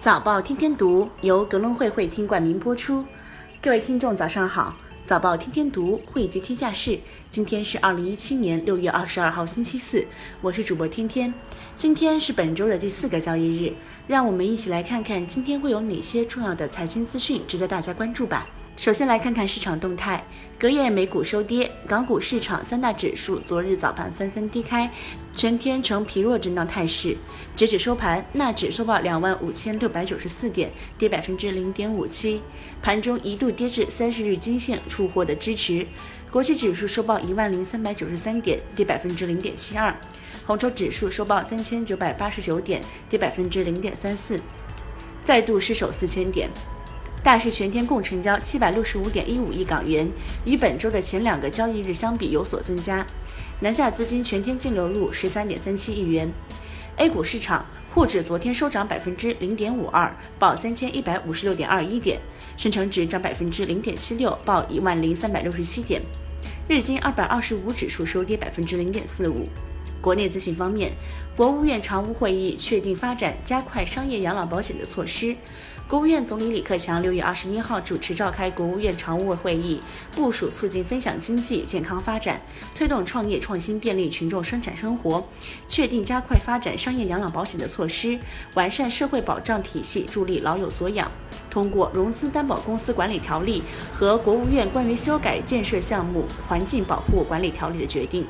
早报天天读由格隆会会听冠名播出。各位听众，早上好！早报天天读汇集天下事。今天是二零一七年六月二十二号，星期四。我是主播天天。今天是本周的第四个交易日，让我们一起来看看今天会有哪些重要的财经资讯值得大家关注吧。首先来看看市场动态。隔夜美股收跌，港股市场三大指数昨日早盘纷纷低开，全天呈疲弱震荡态势。截止收盘，纳指收报两万五千六百九十四点，跌百分之零点五七，盘中一度跌至三十日均线处获得支持。国际指数收报一万零三百九十三点，跌百分之零点七二。红筹指数收报三千九百八十九点，跌百分之零点三四，再度失守四千点。大市全天共成交七百六十五点一五亿港元，与本周的前两个交易日相比有所增加。南下资金全天净流入十三点三七亿元。A 股市场，沪指昨天收涨百分之零点五二，报三千一百五十六点二一点；深成指涨百分之零点七六，报一万零三百六十七点。日经二百二十五指数收跌百分之零点四五。国内资讯方面，国务院常务会议确定发展加快商业养老保险的措施。国务院总理李克强六月二十一号主持召开国务院常务会议，部署促进分享经济健康发展，推动创业创新便利群众生产生活，确定加快发展商业养老保险的措施，完善社会保障体系，助力老有所养。通过融资担保公司管理条例和国务院关于修改建设项目环境保护管理条例的决定。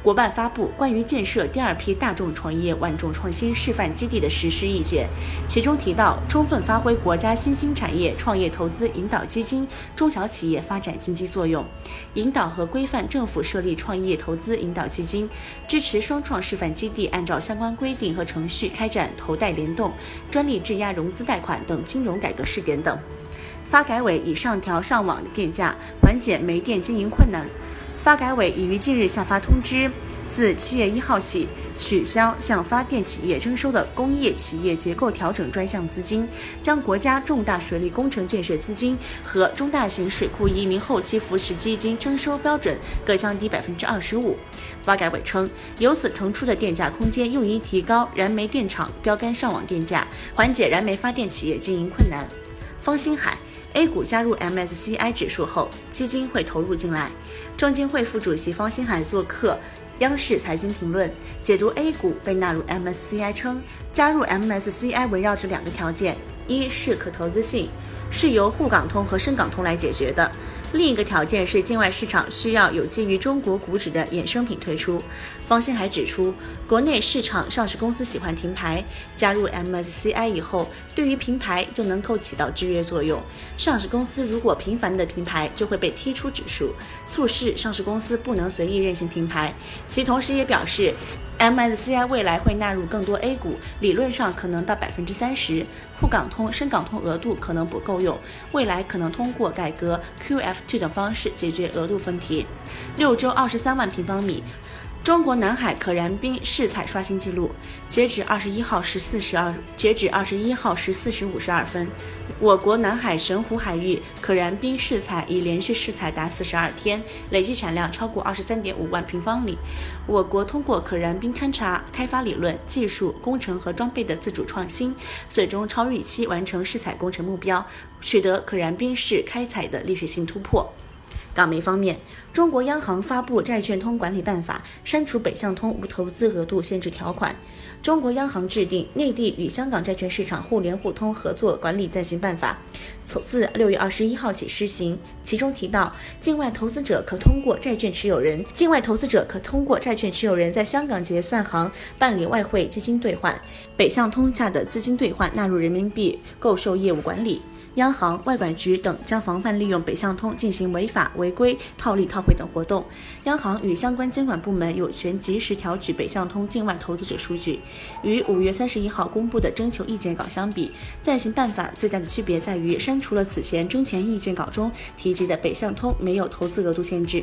国办发布关于建设第二批大众创业万众创新示范基地的实施意见，其中提到，充分发挥国家新兴产业创业投资引导基金中小企业发展经济作用，引导和规范政府设立创业投资引导基金，支持双创示范基地按照相关规定和程序开展投贷联动、专利质押融资贷款等金融改革试点等。发改委已上调上网电价，缓解煤电经营困难。发改委已于近日下发通知，自七月一号起取消向发电企业征收的工业企业结构调整专项资金，将国家重大水利工程建设资金和中大型水库移民后期扶持基金征收标准各降低百分之二十五。发改委称，由此腾出的电价空间用于提高燃煤电厂标杆上网电价，缓解燃煤发电企业经营困难。方星海。A 股加入 MSCI 指数后，基金会投入进来。证监会副主席方星海做客央视财经评论，解读 A 股被纳入 MSCI 称，加入 MSCI 围绕着两个条件：一是可投资性，是由沪港通和深港通来解决的。另一个条件是境外市场需要有基于中国股指的衍生品推出。方兴还指出，国内市场上市公司喜欢停牌，加入 MSCI 以后，对于平牌就能够起到制约作用。上市公司如果频繁的停牌，就会被踢出指数，促使上市公司不能随意任性停牌。其同时也表示。MSCI 未来会纳入更多 A 股，理论上可能到百分之三十。沪港通、深港通额度可能不够用，未来可能通过改革 QF 这种方式解决额度问题。六周二十三万平方米。中国南海可燃冰试采刷新纪录，截止二十一号十四时二，截止二十一号十四时五十二分，我国南海神湖海域可燃冰试采已连续试采达四十二天，累计产量超过二十三点五万平方米。我国通过可燃冰勘察开发理论、技术、工程和装备的自主创新，最终超预期完成试采工程目标，取得可燃冰试开采的历史性突破。港媒方面，中国央行发布《债券通管理办法》，删除北向通无投资额度限制条款。中国央行制定《内地与香港债券市场互联互通合作管理暂行办法》，从自六月二十一号起施行。其中提到，境外投资者可通过债券持有人，境外投资者可通过债券持有人在香港结算行办理外汇基金兑换，北向通下的资金兑换纳入人民币购售业务管理。央行、外管局等将防范利用北向通进行违法违规、套利套汇等活动。央行与相关监管部门有权及时调取北向通境外投资者数据。与五月三十一号公布的征求意见稿相比，暂行办法最大的区别在于删除了此前征前意见稿中提及的北向通没有投资额度限制。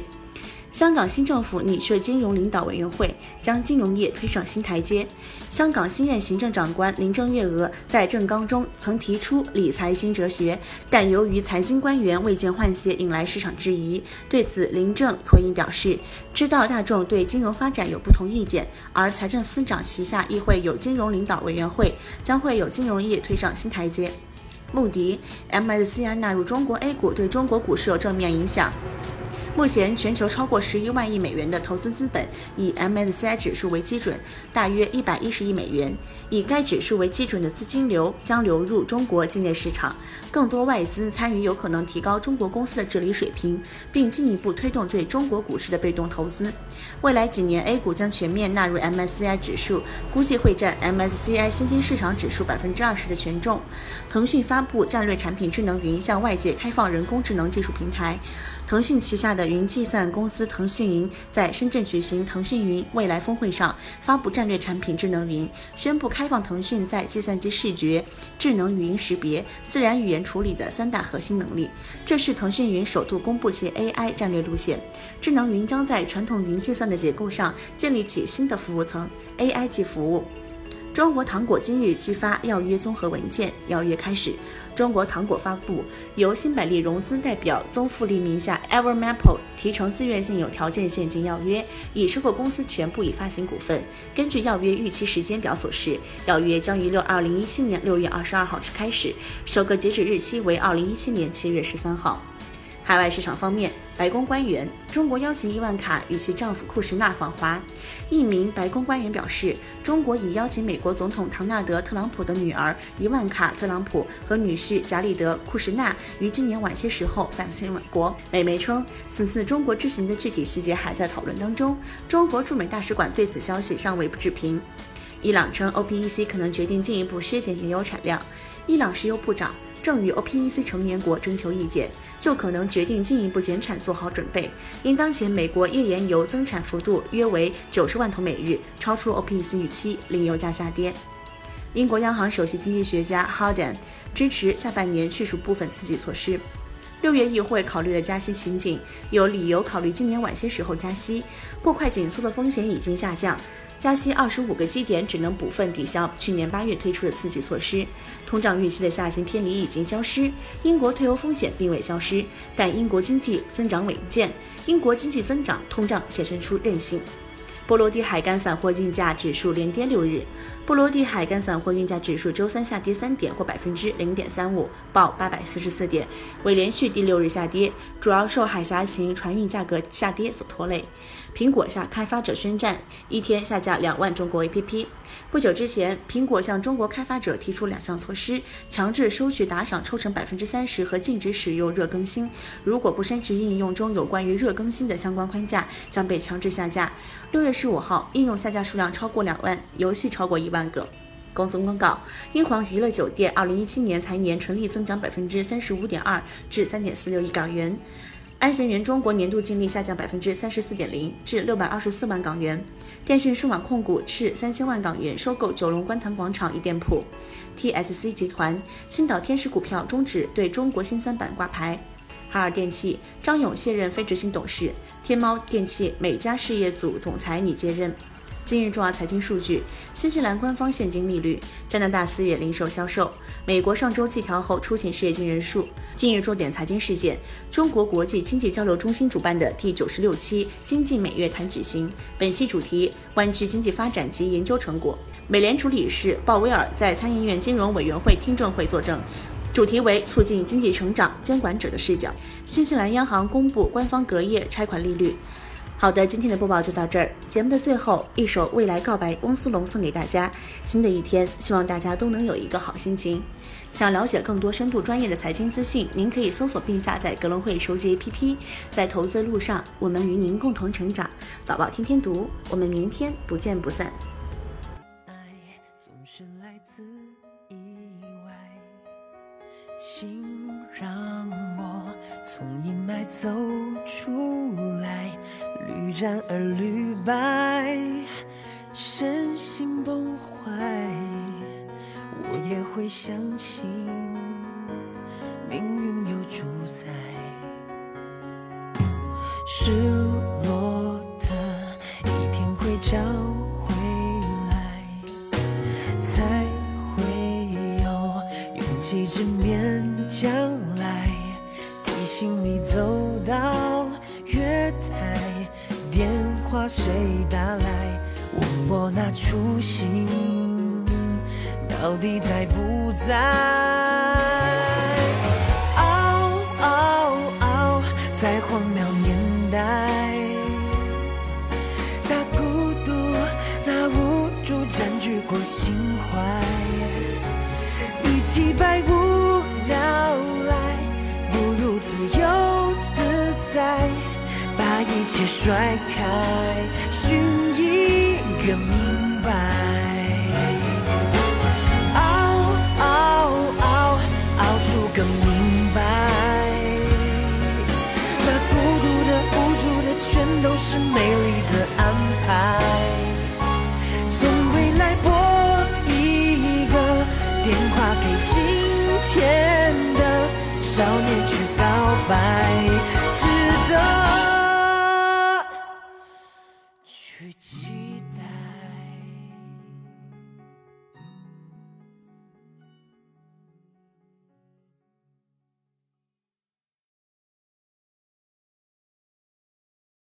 香港新政府拟设金融领导委员会，将金融业推上新台阶。香港新任行政长官林郑月娥在政纲中曾提出理财新哲学，但由于财经官员未见换血，引来市场质疑。对此，林郑回应表示，知道大众对金融发展有不同意见，而财政司长旗下亦会有金融领导委员会，将会有金融业推上新台阶。穆迪，MSCI 纳入中国 A 股对中国股市有正面影响。目前，全球超过十一万亿美元的投资资本以 MSCI 指数为基准，大约一百一十亿美元。以该指数为基准的资金流将流入中国境内市场，更多外资参与有可能提高中国公司的治理水平，并进一步推动对中国股市的被动投资。未来几年，A 股将全面纳入 MSCI 指数，估计会占 MSCI 新兴市场指数百分之二十的权重。腾讯发布战略产品智能云，向外界开放人工智能技术平台。腾讯旗下的云计算公司腾讯云在深圳举行腾讯云未来峰会上发布战略产品智能云，宣布开放腾讯在计算机视觉、智能语音识别、自然语言处理的三大核心能力。这是腾讯云首度公布其 AI 战略路线。智能云将在传统云计算的结构上建立起新的服务层 ——AI 级服务。中国糖果今日寄发要约综合文件，要约开始。中国糖果发布由新百利融资代表宗馥莉名下 Evermaple 提成自愿性有条件现金要约，已收购公司全部已发行股份。根据要约预期时间表所示，要约将于六二零一七年六月二十二号之开始，首个截止日期为二零一七年七月十三号。海外市场方面，白宫官员：中国邀请伊万卡与其丈夫库什纳访华。一名白宫官员表示，中国已邀请美国总统唐纳德·特朗普的女儿伊万卡·特朗普和女婿贾里德·库什纳于今年晚些时候返回美国。美媒称，此次中国之行的具体细节还在讨论当中。中国驻美大使馆对此消息尚未置评。伊朗称，OPEC 可能决定进一步削减原油产量。伊朗石油部长正与 OPEC 成员国征求意见。就可能决定进一步减产做好准备，因当前美国页岩油增产幅度约为九十万桶每日，超出 OPEC 预期，令油价下跌。英国央行首席经济学家 Harden 支持下半年去除部分刺激措施。六月议会考虑了加息情景，有理由考虑今年晚些时候加息，过快紧缩的风险已经下降。加息二十五个基点只能部分抵消去年八月推出的刺激措施，通胀预期的下行偏离已经消失，英国退欧风险并未消失，但英国经济增长稳健，英国经济增长通胀显现出韧性。波罗的海干散货运价指数连跌六日。波罗的海干散货运价指数周三下跌三点，或百分之零点三五，报八百四十四点，为连续第六日下跌，主要受海峡型船运价格下跌所拖累。苹果向开发者宣战，一天下架两万中国 APP。不久之前，苹果向中国开发者提出两项措施，强制收取打赏抽成百分之三十和禁止使用热更新。如果不删除应用中有关于热更新的相关框架，将被强制下架。六月十五号，应用下架数量超过两万，游戏超过一万。个。公司公告：英皇娱乐酒店二零一七年财年纯利增长百分之三十五点二，至三点四六亿港元；安贤园中国年度净利下降百分之三十四点零，至六百二十四万港元。电讯数码控股斥三千万港元收购九龙观塘广场一店铺。TSC 集团青岛天使股票终止对中国新三板挂牌。海尔电器张勇卸任非执行董事。天猫电器美家事业组总裁拟接任。今日重要财经数据：新西兰官方现金利率，加拿大四月零售销售，美国上周季调后出勤失业金人数。今日重点财经事件：中国国际经济交流中心主办的第九十六期经济美月谈举行，本期主题：湾区经济发展及研究成果。美联储理事鲍威尔在参议院金融委员会听证会作证，主题为促进经济成长，监管者的视角。新西兰央行公布官方隔夜拆款利率。好的，今天的播报就到这儿。节目的最后，一首《未来告白》，汪苏泷送给大家。新的一天，希望大家都能有一个好心情。想了解更多深度专业的财经资讯，您可以搜索并下载格隆汇手机 APP。在投资路上，我们与您共同成长。早报天天读，我们明天不见不散。从阴霾走出来，屡战而屡败，身心崩坏，我也会相信命运有主宰。失落的一定会找回来，才会有勇气直面将来。走到月台，电话谁打来？问我那初心到底在不在？嗷嗷嗷，在荒谬年代，那孤独，那无助占据过心怀，一起百无切甩开，寻一个明白。熬熬熬，熬出个明白。把孤独的、无助的，全都是美丽的安排。从未来拨一个电话给今天的少年去告白。